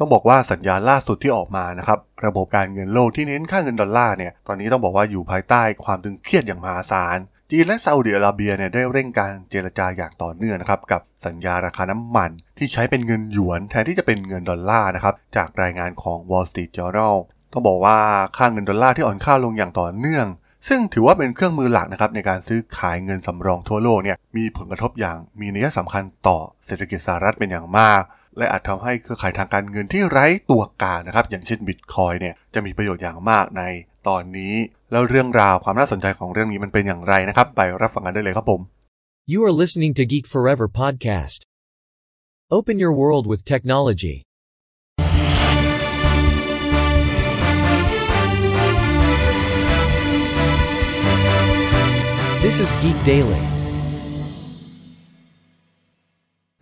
ต้องบอกว่าสัญญาณล่าสุดที่ออกมานะครับระบบการเงินโลกที่เน้นค่าเงินดอลลาร์เนี่ยตอนนี้ต้องบอกว่าอยู่ภายใต้ความตึงเครียดอย่างมหาศาลจีนและซาอุดิอาระเบียเนี่ยได้เร่งการเจรจาอย่างต่อเนื่องนะครับกับสัญญาราคาน้ำมัน ที่ใช้เป็นเงินหยวนแทนที่จะเป็นเงินดอลลาร์นะครับจากรายงานของ Wall Street Journal ต้องบอกว่าค่าเงินดอลลาร์ที่อ่อนค่าลงอย่างต่อเนื่อง ซึ่งถือว่าเป็นเครื่องมือหลักนะครับในการซื้อขายเงินสำรองทั่วโลกเนี่ยมีผลกระทบอย่างมีนัยสำคัญต่อเศรษฐกิจสหรัฐเป็นอย่างมาก และอาจทำให้เครือข่ายทางการเงินที่ไร้ตัวกลางนะครับ อย่างเช่นบิตคอยเนี่ยจะมีประโยชน์อย่างมากในตอนนี้ แล้วเรื่องราวความน่าสนใจของเรื่องนี้มันเป็นอย่างไรนะครับ ไปรับฟังกันได้เลยครับผม You are listening to Geek Forever podcast. Open your world with technology. This is Geek Daily.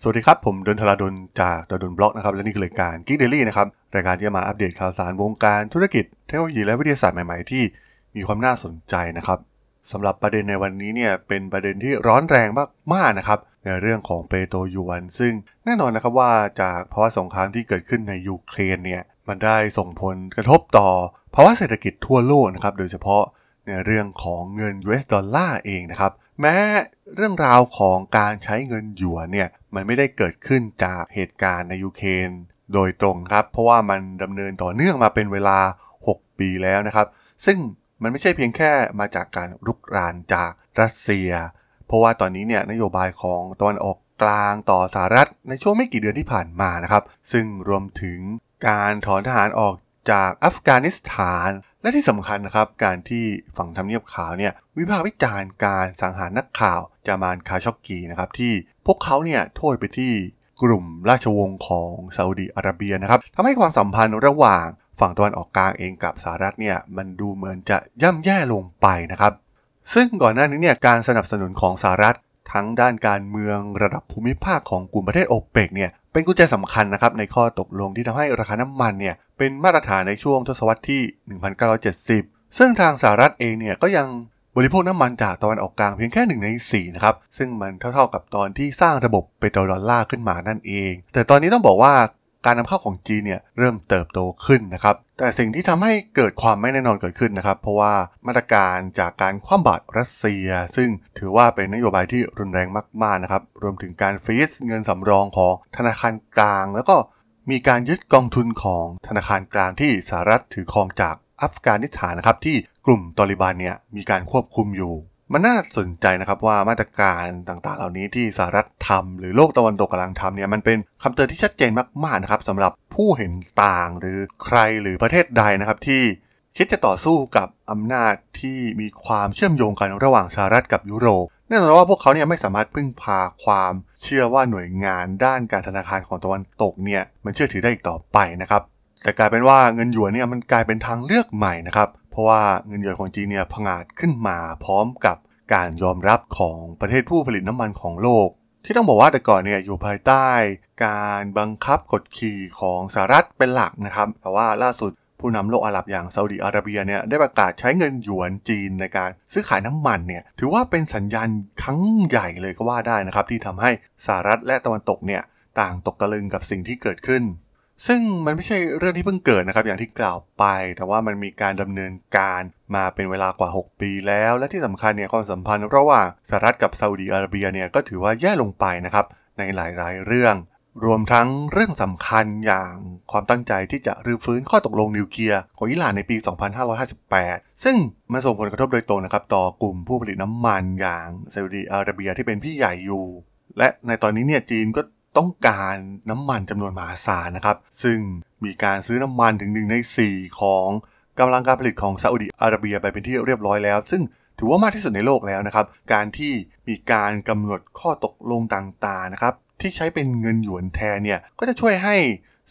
สวัสดีครับ ผมดนทราดนจากดนบล็อกนะครับและนี่คือรายการ Geek Daily นะครับรายการที่จะมาอัปเดตข่าวสารวงการธุรกิจเทคโนโลยีและวิทยาศาสตร์ใหม่ๆ ที่มีความน่าสนใจนะครับสำหรับประเด็นในวันนี้เนี่ยเป็นประเด็นที่ร้อนแรงมากๆนะครับในเรื่องของเปโตรยวนซึ่งแน่นอนนะครับว่าจากภาวะสงครามที่เกิดขึ้นในยูเครนเนี่ยมันได้ส่งผลกระทบต่อภาวะเศรษฐกิจทั่วโลกนะครับโดยเฉพาะในเรื่องของเงิน US ดอลลาร์เองนะครับแม้ เรื่องราวของการใช้เงินหยวนเนี่ยมันไม่ได้เกิดขึ้นจากเหตุการณ์ในยูเครนโดยตรงครับ เพราะว่ามันดำเนินต่อเนื่องมาเป็นเวลา 6 ปีแล้วนะครับ ซึ่งมันไม่ใช่เพียงแค่มาจากการรุกรานจากรัสเซีย เพราะว่าตอนนี้เนี่ยนโยบายของตะวันออกกลางต่อสหรัฐในช่วงไม่กี่เดือนที่ผ่านมานะครับ ซึ่งรวมถึงการถอนทหารออกจากอัฟกานิสถาน และที่สำคัญนะครับการที่ฝั่งทำเนียบขาวเนี่ยวิพากษ์วิจารณ์การสังหารนักข่าวจามานคาช็อกกีนะครับที่พวกเขาเนี่ยโทษไปที่กลุ่มราชวงศ์ของซาอุดีอาระเบียนะครับทำให้ความสัมพันธ์ระหว่างฝั่งตะวันออกกลางเองกับสหรัฐเนี่ยมันดูเหมือนจะย่ำแย่ลงไปนะครับ ซึ่งก่อนหน้านี้เนี่ยการสนับสนุนของสหรัฐทั้งด้านการเมืองระดับภูมิภาคของกลุ่มประเทศโอเปกเนี่ย เป็นกุญแจสำคัญนะครับในข้อตกลงที่ทำให้ราคาน้ำมันเนี่ยเป็นมาตรฐานในช่วงทศวรรษที่ 1970 ซึ่งทางสหรัฐเองเนี่ยก็ยังบริโภคน้ำมันจากตะวันออกกลางเพียงแค่หนึ่งใน4นะครับซึ่งมันเท่าๆกับตอนที่สร้างระบบเปโตรดอลลาร์ขึ้นมานั่นเอง แต่ตอนนี้ต้องบอกว่า การนำเข้าของจีนเนี่ยเริ่มเติบโตขึ้นนะครับ แต่สิ่งที่ทำให้เกิดความไม่แน่นอนเกิดขึ้นนะครับ เพราะว่ามาตรการจากการคว่ำบาตรรัสเซีย ซึ่งถือว่าเป็นนโยบายที่รุนแรงมากๆนะครับ รวมถึงการฟรีซเงินสำรองของธนาคารกลาง แล้วก็มีการยึดกองทุนของธนาคารกลางที่สหรัฐถือครองจากอัฟกานิสถานนะครับที่กลุ่มตอริบานเนี่ยมีการควบคุมอยู่ มันน่าสนใจนะครับว่ามาตรการต่างๆ เหล่านี้ที่สหรัฐทำหรือโลกตะวันตกกำลังทำเนี่ยมันเป็นคำเตือนที่ชัดเจนมากๆนะครับสำหรับผู้เห็นต่างหรือใครหรือประเทศใดนะครับที่คิดจะต่อสู้กับอำนาจที่มีความเชื่อมโยงกันระหว่างสหรัฐกับยุโรปแน่นอนว่าพวกเขาเนี่ยไม่สามารถพึ่งพาความเชื่อว่าหน่วยงานด้านการธนาคารของตะวันตกเนี่ยมันเชื่อถือได้อีกต่อไปนะครับแต่กลายเป็นว่าเงินหยวนเนี่ยมันกลายเป็นทางเลือกใหม่นะครับ เพราะว่าเงินหยวนของจีนเนี่ยผงาดขึ้นมาพร้อมกับการยอมรับของประเทศผู้ผลิตน้ำมันของโลก ที่ต้องบอกว่าแต่ก่อนเนี่ยอยู่ภายใต้ การบังคับกฎขี่ของสหรัฐเป็นหลักนะครับ แต่ว่าล่าสุดผู้นำโลกอาหรับอย่างซาอุดีอาระเบียเนี่ยได้ประกาศใช้เงินหยวนจีนในการซื้อขายน้ำมันเนี่ยถือว่าเป็นสัญญาณครั้งใหญ่เลยก็ว่าได้นะครับที่ทำให้สหรัฐและตะวันตกเนี่ยต่างตกตะลึงกับสิ่งที่เกิดขึ้น ซึ่งมันไม่ใช่เรื่องที่เพิ่งเกิดนะครับ อย่างที่กล่าวไป แต่ว่ามันมีการดำเนินการมาเป็นเวลากว่า 6 ปีแล้ว และที่สำคัญเนี่ยความสัมพันธ์ระหว่างสหรัฐกับซาอุดีอาระเบียเนี่ยก็ถือว่าแย่ลงไปนะครับในหลายๆ เรื่อง รวมทั้งเรื่องสำคัญอย่างความตั้งใจที่จะรื้อฟื้นข้อตกลงนิวเคลียร์ของอิหร่านในปี 2558 ซึ่งมันส่งผลกระทบโดยตรงนะครับต่อกลุ่มผู้ผลิตน้ำมันอย่างซาอุดีอาระเบียที่เป็นพี่ใหญ่อยู่และในตอนนี้เนี่ยจีนก็ ต้องการน้ำมันจำนวนมหาศาลนะครับ ซึ่งมีการซื้อน้ำมันถึงหนึ่งใน 4 ของกำลังการผลิตของซาอุดิอาระเบียไปเป็นที่เรียบร้อยแล้ว ซึ่งถือว่ามากที่สุดในโลกแล้วนะครับ การที่มีการกำหนดข้อตกลงต่างๆนะครับ ที่ใช้เป็นเงินหยวนแทนเนี่ยก็จะช่วยให้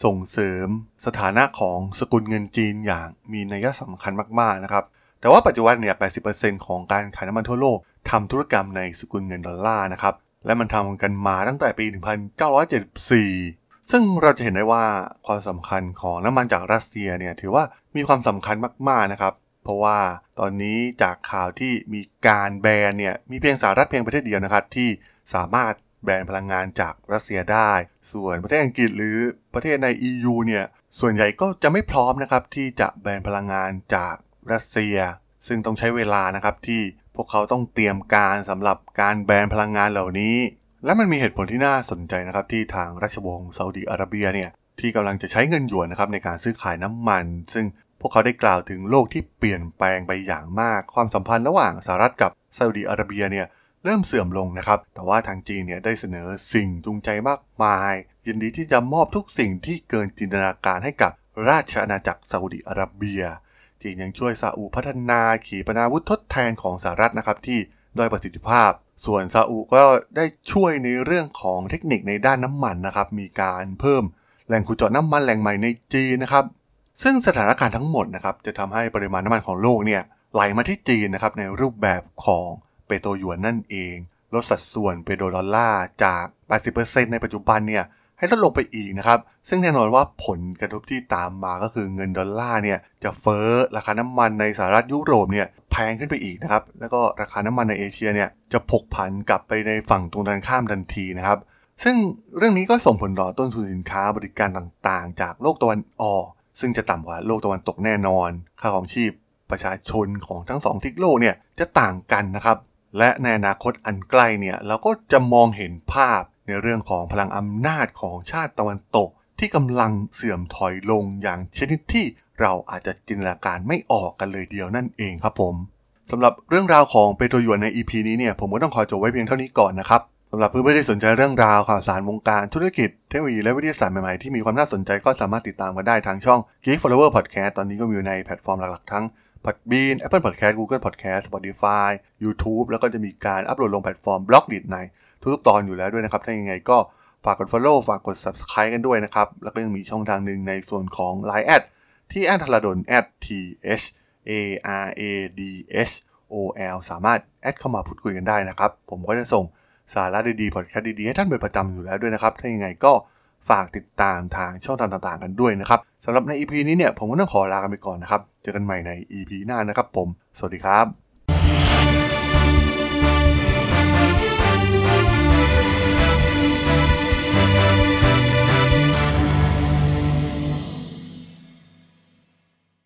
ส่งเสริมสถานะของสกุลเงินจีนอย่างมีนัยสำคัญมากๆนะครับ แต่ว่าปัจจุบันเนี่ย 80%ของการขายน้ำมันทั่วโลกทำธุรกรรมในสกุลเงินดอลลาร์นะครับ และมันทำกันมาตั้งแต่ปี 1974 ซึ่งเราจะเห็นได้ว่าความสำคัญของน้ำมันจากรัสเซียเนี่ยถือว่ามีความสำคัญมากๆนะครับ เพราะว่าตอนนี้จากข่าวที่มีการแบนเนี่ยมีเพียงสหรัฐเพียงประเทศเดียวนะครับที่สามารถแบนพลังงานจากรัสเซียได้ ส่วนประเทศอังกฤษหรือประเทศใน EU เนี่ยส่วนใหญ่ก็จะไม่พร้อมนะครับที่จะแบนพลังงานจากรัสเซีย ซึ่งต้องใช้เวลานะครับที่ พวกเขาต้องเตรียมการสำหรับการแบนพลังงานเหล่านี้ และมันมีเหตุผลที่น่าสนใจนะครับที่ทางราชวงศ์ซาอุดีอาระเบียเนี่ยที่กำลังจะใช้เงินหยวนนะครับในการซื้อขายน้ำมัน ซึ่งพวกเขาได้กล่าวถึงโลกที่เปลี่ยนแปลงไปอย่างมาก ความสัมพันธ์ระหว่างสหรัฐกับซาอุดีอาระเบียเนี่ยเริ่มเสื่อมลงนะครับ แต่ว่าทางจีนเนี่ยได้เสนอสิ่งจูงใจมากมาย ยินดีที่จะมอบทุกสิ่งที่เกินจินตนาการให้กับราชอาณาจักรซาอุดีอาระเบีย จีนยังช่วยซาอุพัฒนาขีปนาวุธทดแทนของสหรัฐนะครับที่ด้อยประสิทธิภาพ ส่วนซาอุก็ได้ช่วยในเรื่องของเทคนิคในด้านน้ำมันนะครับมีการเพิ่มแหล่งขุดเจาะน้ำมันแหล่งใหม่ในจีนนะครับซึ่งสถานการณ์ทั้งหมดนะครับจะทำให้ปริมาณน้ำมันของโลกเนี่ยไหลมาที่จีนนะครับในรูปแบบของเปโตรหยวนนั่นเอง ลดสัดส่วนเปโตรดอลลาร์จาก 80%ในปัจจุบันเนี่ย ให้ลดลงไปอีกนะครับ ซึ่งแน่นอนว่าผลกระทบที่ตามมาก็คือเงินดอลลาร์เนี่ยจะเฟ้อราคาน้ำมันในสหรัฐยุโรปเนี่ยแพงขึ้นไปอีกนะครับ แล้วก็ราคาน้ำมันในเอเชียเนี่ยจะผกผันกลับไปในฝั่งตรงกันข้ามทันทีนะครับ ซึ่งเรื่องนี้ก็ส่งผลต่อต้นทุนสินค้าบริการต่างๆ จากโลกตะวันออก ซึ่งจะต่ำกว่าโลกตะวันตกแน่นอน ค่าของชีพประชาชนของทั้งสองทิกโลกเนี่ยจะต่างกันนะครับและในอนาคตอันใกล้เนี่ยเราก็จะมองเห็นภาพ ในเรื่องของพลังอำนาจของชาติตะวันตก ที่กำลังเสื่อมถอยลงอย่างชนิดที่เราอาจจะจินตนาการไม่ออกกันเลยเดียวนั่นเองครับผมสำหรับเรื่องราวของเปโตรยวนใน EP นี้เนี่ยผมก็ต้องขอจบไว้เพียงเท่านี้ก่อนนะครับสำหรับเพื่อนๆที่สนใจเรื่องราวข่าวสารวงการธุรกิจเทคโนโลยีและวิทยาศาสตร์ใหม่ๆที่มีความน่าสนใจก็สามารถติดตามกันได้ทางช่อง Geek Forever Podcast ตอนนี้ก็มีอยู่ในแพลตฟอร์มหลักๆทั้ง Podbean Apple Podcast Google Podcast Spotify YouTube แล้วก็จะมีการอัปโหลดลงแพลตฟอร์ม Blockdit ใน ทุกๆตอนอยู่แล้วด้วยนะครับ ถ้ายังไงก็ฝากกด Follow ฝากกด Subscribe กันด้วยนะครับ แล้วก็ยังมีช่องทางหนึ่งในส่วนของ Line add ที่แอดทรดน t h a r a d s o l สามารถแอดเข้ามาพูดคุยกันได้นะครับ ผมก็จะส่งสาระดีๆพอดแคสต์ดีๆ ให้ท่านเป็นประจำอยู่แล้วด้วยนะครับ ถ้ายังไงก็ฝากติดตามทางช่องทางต่างๆ กันด้วยนะครับสำหรับใน EP นี้เนี่ยผมก็ต้องขอลากันไปก่อนนะครับ เจอกันใหม่ใน EP หน้านะครับผม สวัสดีครับ